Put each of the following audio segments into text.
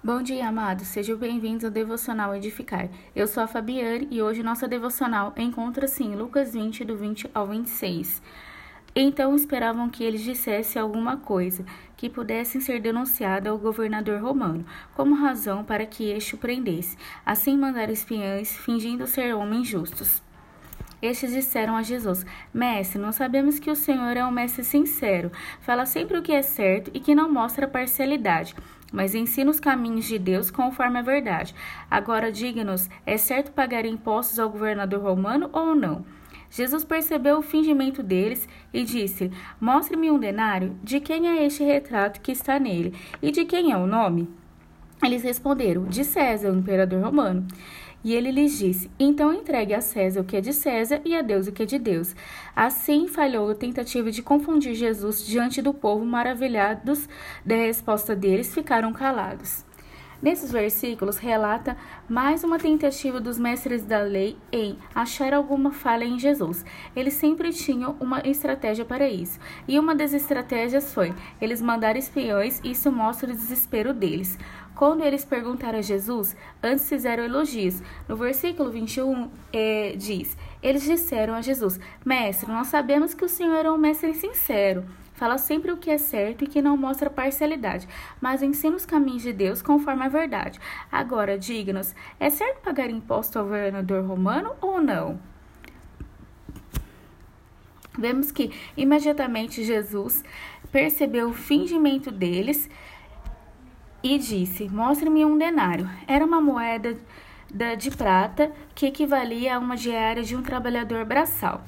Bom dia, amados. Sejam bem-vindos ao Devocional Edificar. Eu sou a Fabiane e hoje nossa devocional encontra-se em Lucas 20, do 20 ao 26. Então esperavam que eles dissessem alguma coisa que pudessem ser denunciada ao governador romano, como razão para que este o prendesse. Assim mandaram espiões, fingindo ser homens justos. Estes disseram a Jesus: Mestre, nós sabemos que o Senhor é um mestre sincero, fala sempre o que é certo e que não mostra parcialidade, mas ensina os caminhos de Deus conforme a verdade. Agora diga-nos: é certo pagar impostos ao governador romano ou não? Jesus percebeu o fingimento deles e disse: Mostre-me um denário. De quem é este retrato que está nele? E de quem é o nome? Eles responderam: De César, o imperador romano. E ele lhes disse: Então entregue a César o que é de César e a Deus o que é de Deus. Assim falhou a tentativa de confundir Jesus diante do povo, maravilhados da resposta deles, ficaram calados. Nesses versículos relata mais uma tentativa dos mestres da lei em achar alguma falha em Jesus. Eles sempre tinham uma estratégia para isso. E uma das estratégias foi eles mandar espiões, e isso mostra o desespero deles. Quando eles perguntaram a Jesus, antes fizeram elogios. No versículo 21 é, diz: Eles disseram a Jesus: Mestre, nós sabemos que o Senhor é um mestre sincero Fala sempre o que é certo e que não mostra parcialidade, mas ensina os caminhos de Deus conforme a verdade. Agora, diga-nos: é certo pagar imposto ao governador romano ou não? Vemos que imediatamente Jesus percebeu o fingimento deles e disse: Mostre-me um denário. Era uma moeda de prata que equivalia a uma diária de um trabalhador braçal.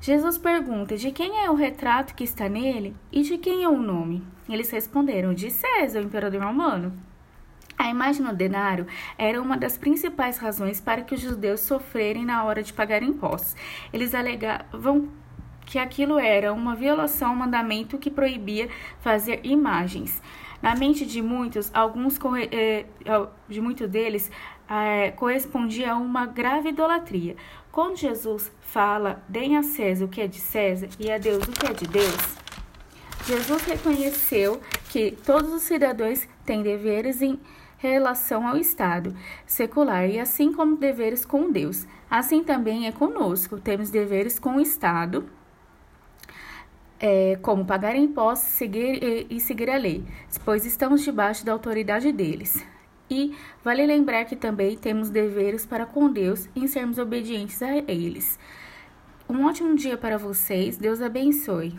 Jesus pergunta de quem é o retrato que está nele e de quem é o nome. Eles responderam: de César, o imperador romano. A imagem no denário era uma das principais razões para que os judeus sofrerem na hora de pagar impostos. Eles alegavam que aquilo era uma violação ao mandamento que proibia fazer imagens. Na mente de muitos, alguns eh, de muitos deles é, correspondia a uma grave idolatria. Quando Jesus fala, deem a César o que é de César e a Deus o que é de Deus, Jesus reconheceu que todos os cidadãos têm deveres em relação ao Estado secular e assim como deveres com Deus. Assim também é conosco, temos deveres com o Estado é, como pagar impostos seguir, e, e seguir a lei, pois estamos debaixo da autoridade deles. E vale lembrar que também temos deveres para com Deus em sermos obedientes a eles. Um ótimo dia para vocês, Deus abençoe.